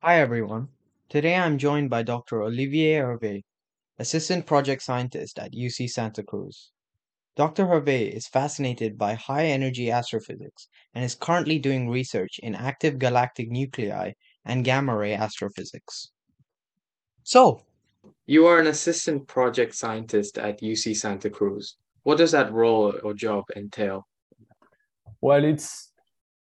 Hi everyone. Today I'm joined by Dr. Olivier Hervé, Assistant Project Scientist at UC Santa Cruz. Dr. Hervé is fascinated by high energy astrophysics and is currently doing research in active galactic nuclei and gamma ray astrophysics. So, you are an assistant project scientist at UC Santa Cruz. What does that role or job entail? Well, it's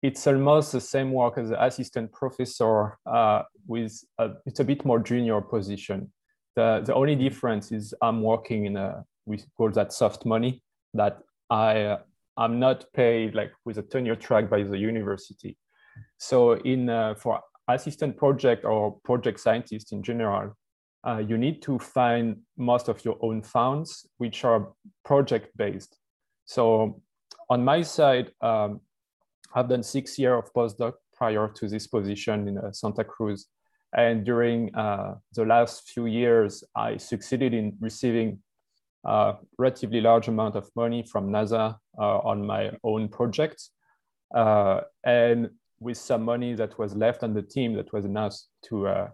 it's almost the same work as the assistant professor uh, with a, it's a bit more junior position. The, the only difference is I'm working in a, we call that soft money, that I, uh, I'm not paid like with a tenure track by the university. So in uh, for assistant project or project scientist in general, uh, you need to find most of your own funds, which are project based. So on my side, um, I've done six years of postdoc prior to this position in uh, Santa Cruz. And during uh, the last few years, I succeeded in receiving a relatively large amount of money from NASA uh, on my own project. Uh, and with some money that was left on the team that was enough to, uh,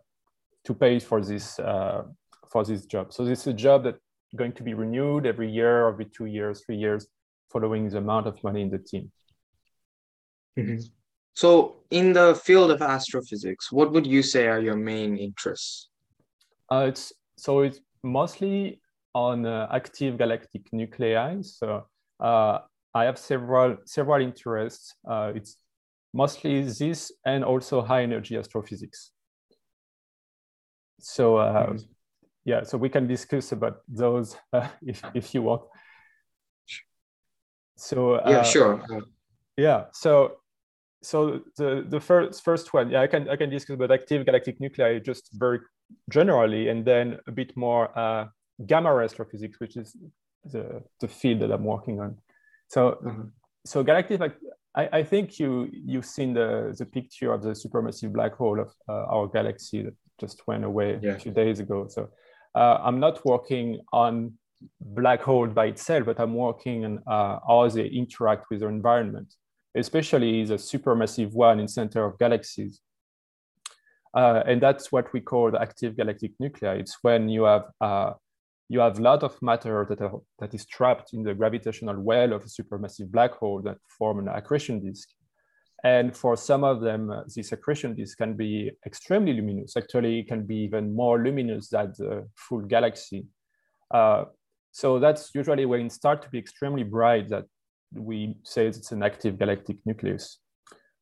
to pay for this, for this job. So this is a job that's going to be renewed every year, every two years, three years, following the amount of money in the team. Mm-hmm. So, in the field of astrophysics, what would you say are your main interests? Uh, it's so it's mostly on uh, active galactic nuclei. So uh, I have several several interests. Uh, it's mostly this and also high energy astrophysics. So mm-hmm. yeah, so we can discuss about those uh, if if you want. So yeah, sure. Yeah, so so the the first first one, yeah, I can I can discuss about active galactic nuclei just very generally, and then a bit more uh, gamma ray astrophysics, which is the the field that I'm working on. So mm-hmm. so galactic, I, I think you you've seen the the picture of the supermassive black hole of uh, our galaxy that just went away yeah. a few days ago. So uh, I'm not working on black hole by itself, but I'm working on uh, how they interact with their environment especially the supermassive one in center of galaxies. Uh, and that's what we call the active galactic nuclei. It's when you have uh, you have a lot of matter that, are, that is trapped in the gravitational well of a supermassive black hole that form an accretion disk. And for some of them, uh, this accretion disk can be extremely luminous. Actually, it can be even more luminous than the full galaxy. Uh, so that's usually when it starts to be extremely bright that we say it's an active galactic nucleus.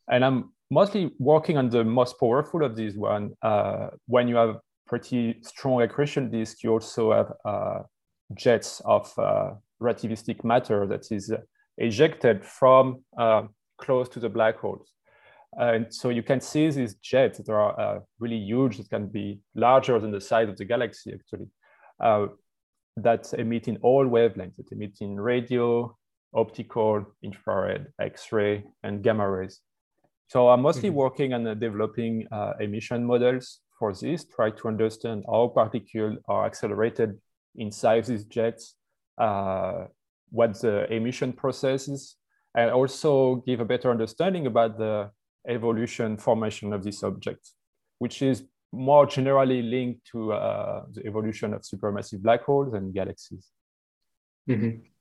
And I'm mostly working on the most powerful of these one. Uh, when you have pretty strong accretion disk, you also have uh, jets of uh, relativistic matter that is ejected from uh, close to the black holes. And so you can see these jets that are uh, really huge, that can be larger than the size of the galaxy actually, uh, that emit in all wavelengths, that emit in radio, optical, infrared, X-ray, and gamma rays. So I'm mostly mm -hmm. working on developing uh, emission models for this, try to understand how particles are accelerated inside these jets, uh, what the emission process is, and also give a better understanding about the evolution formation of these objects, which is more generally linked to uh, the evolution of supermassive black holes and galaxies. Mm -hmm.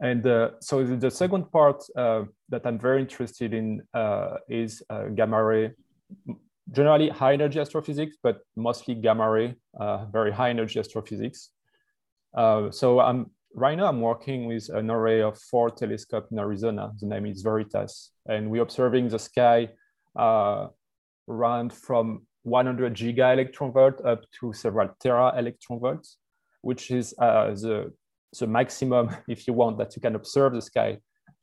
And uh, so the second part uh, that I'm very interested in uh, is uh, gamma ray, generally high energy astrophysics, but mostly gamma ray, uh, very high energy astrophysics. Uh, so I'm right now I'm working with an array of four telescopes in Arizona. The name is Veritas, and we're observing the sky around from 100 giga electron volt up to several tera electron volts, which is the the maximum, if you want, that you can observe the sky.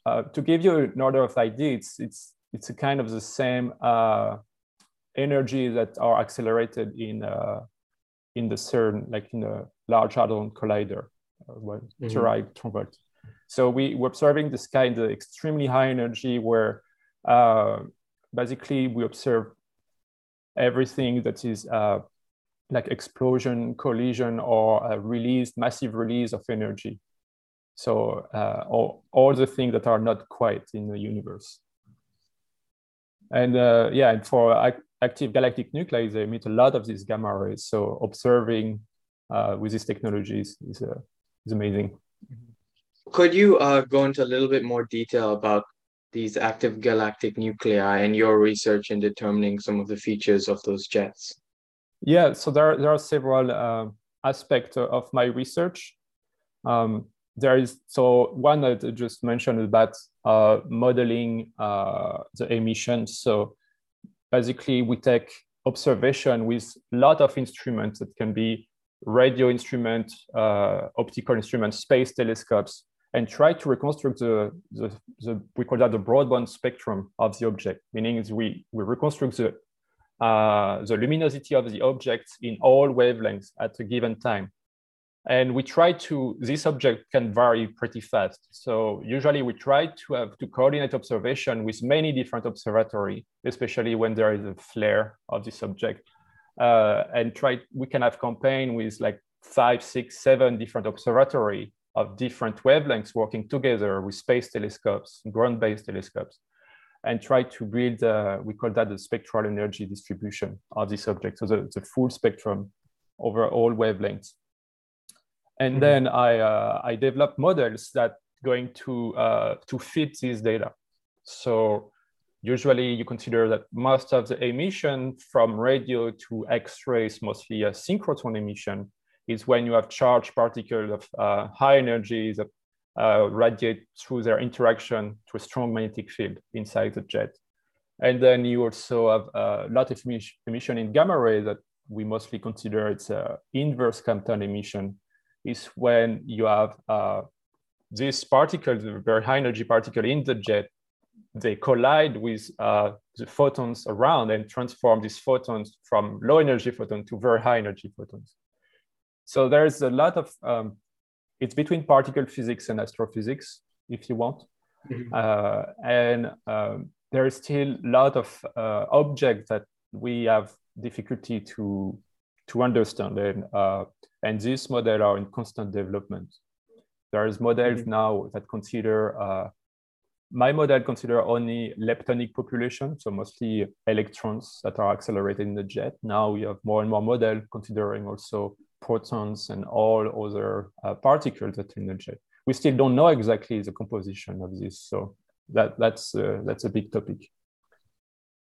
Uh, to give you an order of idea, it's it's it's a kind of the same uh, energy that are accelerated in uh, in the CERN, like in a Large Hadron Collider, uh, well, mm-hmm. So we, we're observing the sky in the extremely high energy where uh, basically we observe everything that is uh, like explosion, collision, or a release, massive release of energy. So uh, all, all the things that are not quite in the universe. And uh, yeah, and for active galactic nuclei, they emit a lot of these gamma rays. So observing uh, with these technologies is, uh, is amazing. Could you uh, go into a little bit more detail about these active galactic nuclei and your research in determining some of the features of those jets? Yeah, so there, there are several uh, aspects of my research. Um, there is so one that I just mentioned about uh, modeling uh, the emissions. So basically, we take observation with a lot of instruments that can be radio instrument, uh, optical instruments, space telescopes, and try to reconstruct the, the, the, we call that the broadband spectrum of the object, meaning we, we reconstruct the, uh, the luminosity of the object in all wavelengths at a given time. And we try to, this object can vary pretty fast. So usually we try to have to coordinate observation with many different observatory, especially when there is a flare of this object. Uh, and try, we can have campaign with like five, six, seven different observatory of different wavelengths working together with space telescopes, ground-based telescopes, and try to build, uh, we call that the spectral energy distribution of this object. So the, the full spectrum over all wavelengths. And mm-hmm. then I, uh, I developed models that going to, uh, to fit this data. So usually you consider that most of the emission from radio to X-rays, mostly a synchrotron emission, is when you have charged particles of uh, high energy that uh, radiate through their interaction to a strong magnetic field inside the jet. And then you also have a lot of emission in gamma ray that we mostly consider it's an inverse Compton emission is when you have uh, these particles, very high energy particle in the jet, they collide with uh, the photons around and transform these photons from low energy photons to very high energy photons. So there's a lot of, um, it's between particle physics and astrophysics, if you want. Mm-hmm. Uh, and um, there is still a lot of uh, objects that we have difficulty to, to understand. And uh, and these models are in constant development. There is models mm-hmm. now that consider, uh, my model consider only leptonic population, so mostly electrons that are accelerated in the jet. Now we have more and more models considering also protons and all other uh, particles that are in the jet. We still don't know exactly the composition of this, so that, that's, uh, that's a big topic.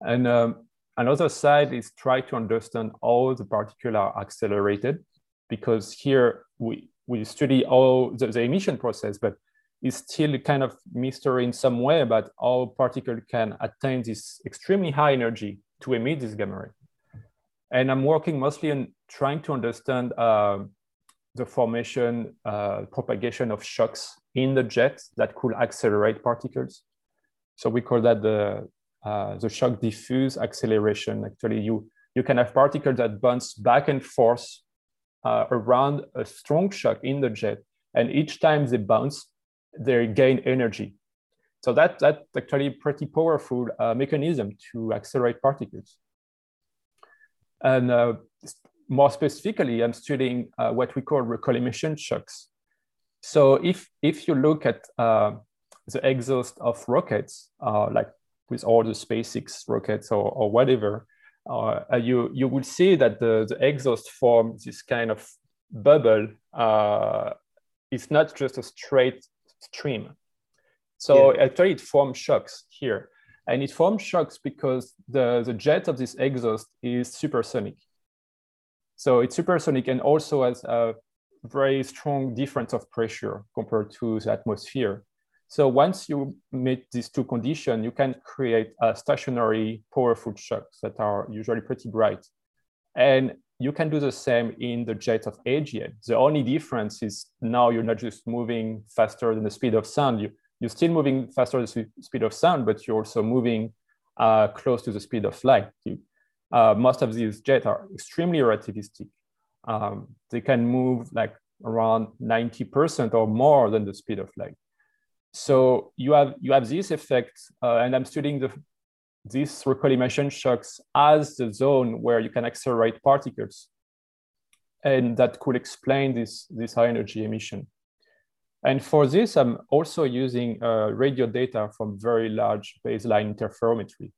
And um, another side is try to understand how the particles are accelerated because here we, we study all the, the emission process, but it's still kind of mystery in some way about how particle can attain this extremely high energy to emit this gamma ray. And I'm working mostly on trying to understand uh, the formation, uh, propagation of shocks in the jet that could accelerate particles. So we call that the, uh, the shock diffuse acceleration. Actually, you, you can have particles that bounce back and forth uh, around a strong shock in the jet. And each time they bounce, they gain energy. So that, that's actually pretty powerful uh, mechanism to accelerate particles. And uh, more specifically, I'm studying uh, what we call recollimation shocks. So if, if you look at uh, the exhaust of rockets, uh, like with all the SpaceX rockets or, or whatever, uh, you you will see that the, the exhaust forms this kind of bubble. It's not just a straight stream. So yeah. actually, it forms shocks here, and it forms shocks because the the jet of this exhaust is supersonic. So it's supersonic and also has a very strong difference of pressure compared to the atmosphere. So once you meet these two conditions, you can create a stationary powerful shocks that are usually pretty bright. And you can do the same in the jet of AGN. The only difference is now you're not just moving faster than the speed of sound. You, you're still moving faster than the speed of sound, but you're also moving uh, close to the speed of light. You, uh, most of these jets are extremely relativistic. Um, they can move like around 90% or more than the speed of light. So you have you have this effect, uh, and I'm studying the this recollimation shocks as the zone where you can accelerate particles, and that could explain this this high energy emission. And for this, I'm also using uh, radio data from very large baseline interferometry,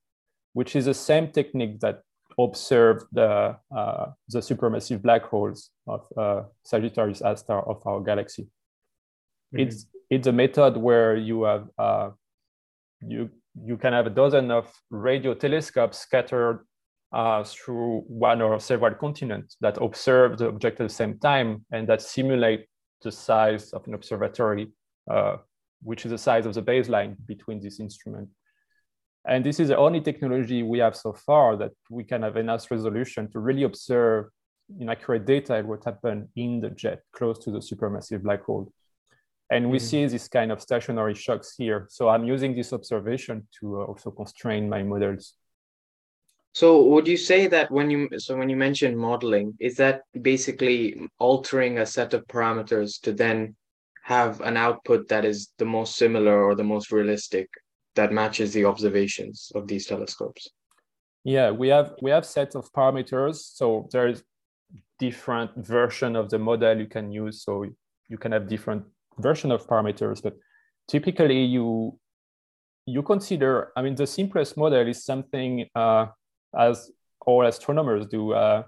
which is the same technique that observed the, uh, the supermassive black holes of uh, Sagittarius A star of our galaxy. Mm-hmm. It's, it's a method where you have uh, you, you can have a dozen of radio telescopes scattered uh, through one or several continents that observe the object at the same time and that simulate the size of an observatory, uh, which is the size of the baseline between this instrument. And this is the only technology we have so far that we can have enough resolution to really observe in accurate data what happened in the jet close to the supermassive black hole. And we mm -hmm. see this kind of stationary shocks here. So I'm using this observation to uh, also constrain my models. So would you say that when you so when you mention modeling, is that basically altering a set of parameters to then have an output that is the most similar or the most realistic that matches the observations of these telescopes? Yeah, we have we have sets of parameters. So there's different version of the model you can use. So you can have different version of parameters, but typically you you consider. I mean, the simplest model is something uh, as all astronomers do, uh,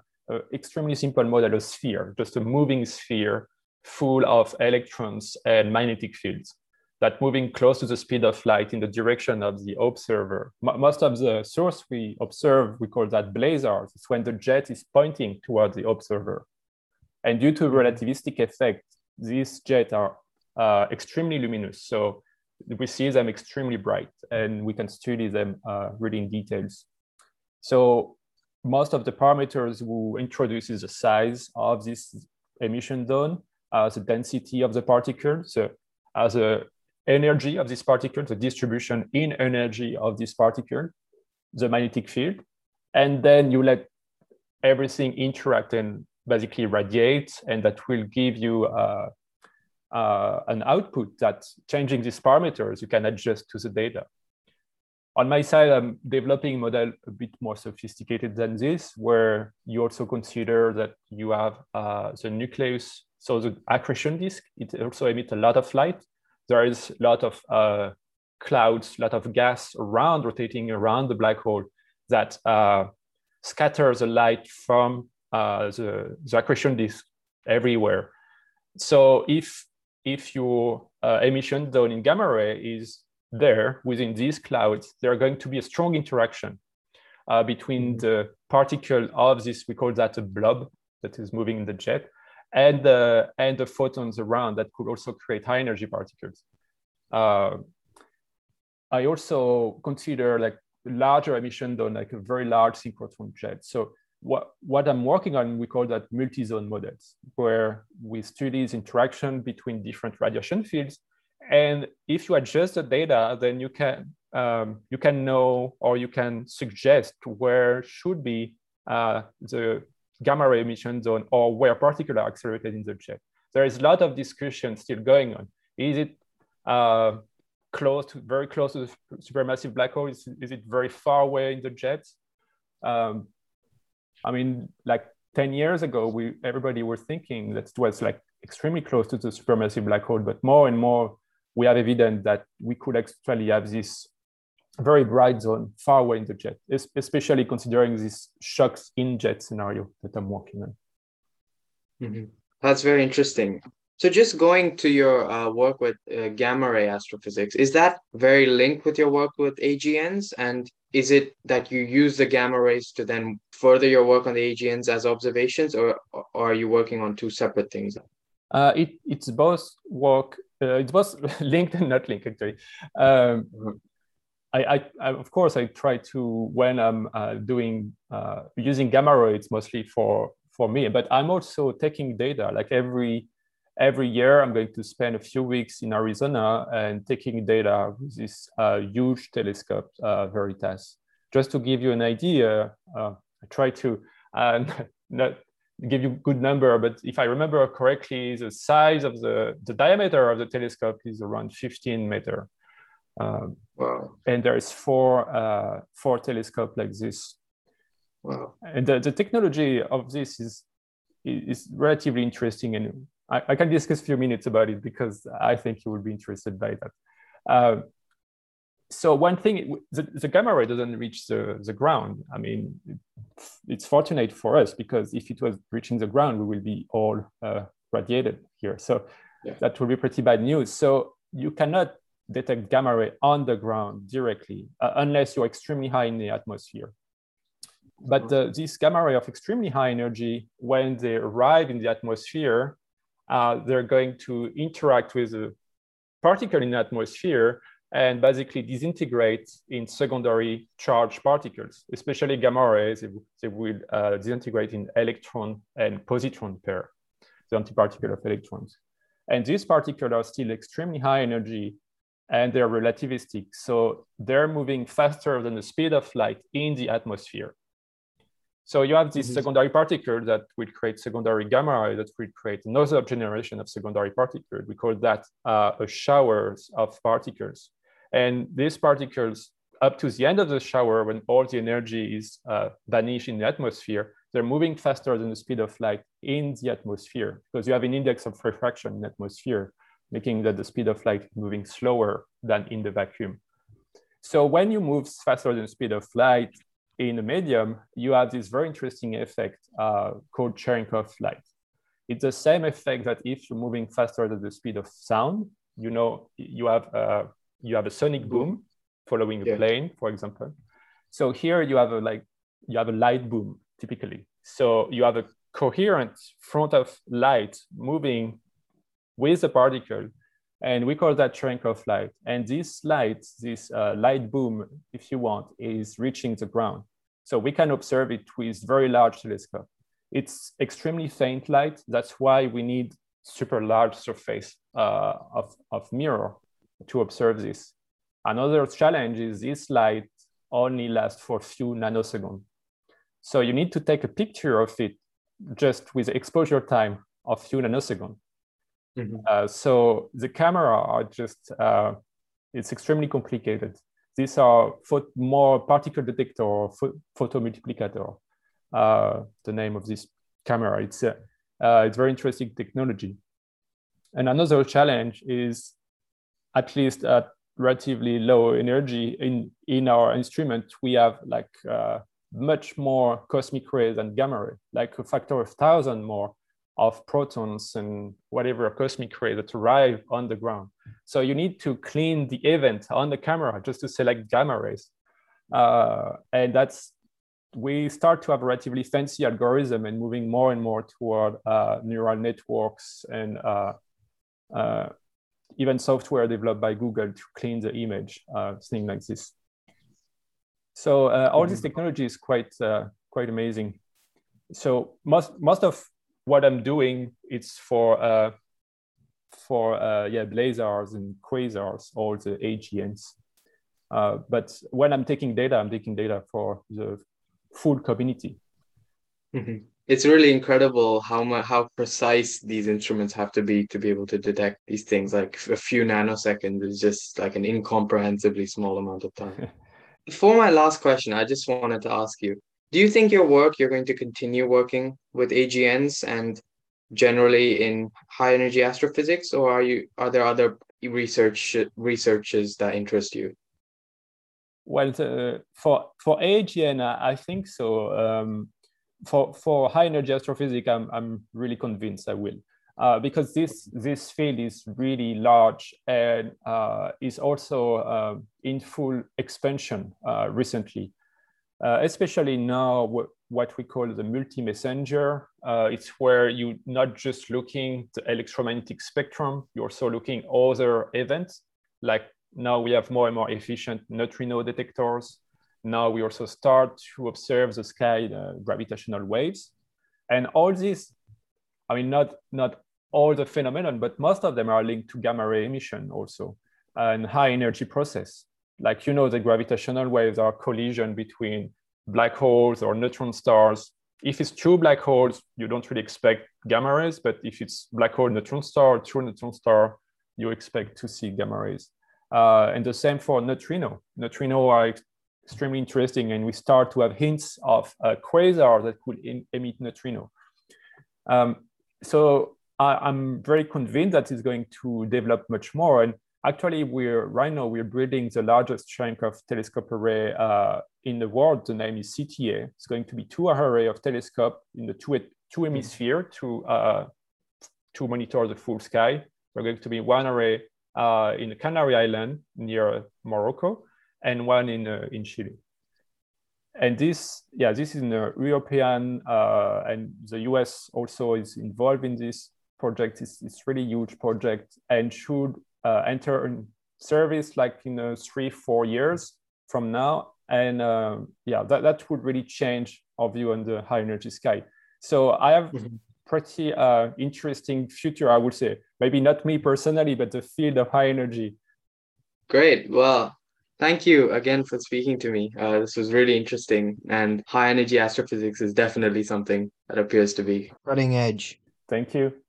extremely simple model of sphere, just a moving sphere full of electrons and magnetic fields that moving close to the speed of light in the direction of the observer. M most of the source we observe, we call that blazars. It's when the jet is pointing towards the observer. And due to relativistic effect, these jets are uh, extremely luminous. So we see them extremely bright and we can study them uh, really in details. So most of the parameters we introduce the size of this emission zone, uh, the density of the particle, so as a energy of this particle, the distribution in energy of this particle, the magnetic field, and then you let everything interact and basically radiate, and that will give you uh, uh, an output that changing these parameters, you can adjust to the data. On my side, I'm developing a model a bit more sophisticated than this, where you also consider that you have uh, the nucleus, so the accretion disk, it also emits a lot of light. There is a lot of uh, clouds, a lot of gas around, rotating around the black hole that uh, scatters the light from uh, the, the accretion disk everywhere. So if if your uh, emission zone in gamma ray is there within these clouds, there are going to be a strong interaction uh, between mm-hmm. the particle of this, we call that a blob that is moving in the jet, and the, and the photons around that could also create high energy particles. Uh, I also consider like larger emission zone, like a very large synchrotron jet. So what, what I'm working on, we call that multi-zone models, where we study this interaction between different radiation fields and if you adjust the data, then you can um, you can know or you can suggest where should be uh, the gamma ray emission zone or where particles are accelerated in the jet. There is a lot of discussion still going on. Is it uh, close to, very close to the supermassive black hole? Is, is it very far away in the jet? Um, I mean, like 10 years ago, we everybody were thinking that it was like extremely close to the supermassive black hole, but more and more we have evidence that we could actually have this very bright zone far away in the jet, especially considering this shocks in jet scenario that I'm working on. Mm-hmm. That's very interesting. So, just going to your uh, work with uh, gamma ray astrophysics, is that very linked with your work with AGNs? And is it that you use the gamma rays to then further your work on the AGNs as observations, or, or are you working on two separate things? Uh, it, it's both work uh, it was linked and not linked actually. Um, I, I, I, of course, I try to when I'm uh, doing uh, using gamma rays mostly for for me, but I'm also taking data. Like every every year, I'm going to spend a few weeks in Arizona and taking data with this uh, huge telescope, uh, Veritas. Just to give you an idea, uh, I try to not give you good number, but if I remember correctly, the size of the, the diameter of the telescope is around 15 meter. Um, wow. And there is four, uh, four telescope like this. Wow. And the, the technology of this is, is relatively interesting. And I, I can discuss a few minutes about it because I think you will be interested by that. Uh, so one thing, the, the, gamma ray doesn't reach the, the ground. I mean, it's fortunate for us because if it was reaching the ground, we will be all uh, radiated here. So yeah. that would be pretty bad news. So you cannot detect gamma ray on the ground directly uh, unless you're extremely high in the atmosphere. But uh, these gamma ray of extremely high energy, when they arrive in the atmosphere, uh, they're going to interact with a particle in the atmosphere and basically disintegrate in secondary charged particles, especially gamma rays, they, they will uh, disintegrate in electron and positron pair, the antiparticle of electrons. And these particles are still extremely high energy and they're relativistic. So they're moving faster than the speed of light in the atmosphere. So you have this mm-hmm. secondary particle that will create secondary gamma ray that will create another generation of secondary particles. We call that uh, a showers of particles. And these particles, up to the end of the shower, when all the energy is uh, vanished in the atmosphere, they're moving faster than the speed of light in the atmosphere because you have an index of refraction in the atmosphere, making that the speed of light moving slower than in the vacuum. So when you move faster than the speed of light in a medium, you have this very interesting effect uh, called Cherenkov light. It's the same effect that if you're moving faster than the speed of sound, you know, you have a you have a sonic boom following a yeah. plane, for example. So here you have a like you have a light boom typically. So you have a coherent front of light moving with a particle, and we call that Cherenkov light. And this light, this uh, light boom, if you want, is reaching the ground. So we can observe it with very large telescope. It's extremely faint light. That's why we need super large surface uh, of, of mirror to observe this. Another challenge is this light only lasts for a few nanoseconds. So you need to take a picture of it just with exposure time of few nanoseconds. Mm-hmm. Uh, so the camera are just, uh, it's extremely complicated. These are more particle detector or photo multiplicator, uh, the name of this camera. It's, uh, uh, it's very interesting technology. And another challenge is at least at relatively low energy in in our instrument we have like uh, much more cosmic rays than gamma ray like a factor of thousand more of protons and whatever cosmic ray that arrive on the ground so you need to clean the event on the camera just to select gamma rays uh, and that's we start to have a relatively fancy algorithm and moving more and more toward uh, neural networks and uh, uh even software developed by Google to clean the image, uh, thing like this. So uh, all this mm-hmm. technology is quite uh, quite amazing. So most most of what I'm doing it's for uh, for uh, yeah blazars and quasars, all the AGNs. Uh, but when I'm taking data, I'm taking data for the full community. Mm-hmm it's really incredible how much how precise these instruments have to be to be able to detect these things like a few nanoseconds is just like an incomprehensibly small amount of time for my last question i just wanted to ask you do you think your work you're going to continue working with agns and generally in high energy astrophysics or are you are there other research researches that interest you? Well for for agn i think so. Um, for, for high energy astrophysics, I'm, I'm really convinced I will. Uh, because this, this field is really large and uh, is also uh, in full expansion uh, recently, uh, especially now what we call the multi-messenger. Uh, it's where you're not just looking the electromagnetic spectrum, you're also looking other events, like now we have more and more efficient neutrino detectors, now we also start to observe the sky uh, gravitational waves. And all these, I mean, not, not all the phenomenon, but most of them are linked to gamma ray emission also and high energy process. Like, you know, the gravitational waves are collision between black holes or neutron stars. If it's two black holes, you don't really expect gamma rays, but if it's black hole neutron star, true neutron star, you expect to see gamma rays. Uh, and the same for neutrino. Neutrino are extremely interesting, and we start to have hints of a quasar that could emit neutrino. Um, so I, am very convinced that it's going to develop much more. And actually, we're right now we're building the largest Cherenkov telescope array uh, in the world. The name is CTA. It's going to be two array of telescope in the two two hemisphere to uh, to monitor the full sky. We're going to be one array uh, in the Canary Island near Morocco and one in uh, in Chile. And this, yeah, this is a European uh, and the US also is involved in this project. It's, it's really huge project and should uh, enter in service like in uh, three, four years from now. And uh, yeah, that, that would really change our view on the high energy sky. So I have mm-hmm. pretty uh, interesting future, I would say. Maybe not me personally, but the field of high energy. Great. Well, Thank you again for speaking to me. Uh, this was really interesting, and high energy astrophysics is definitely something that appears to be cutting edge. Thank you.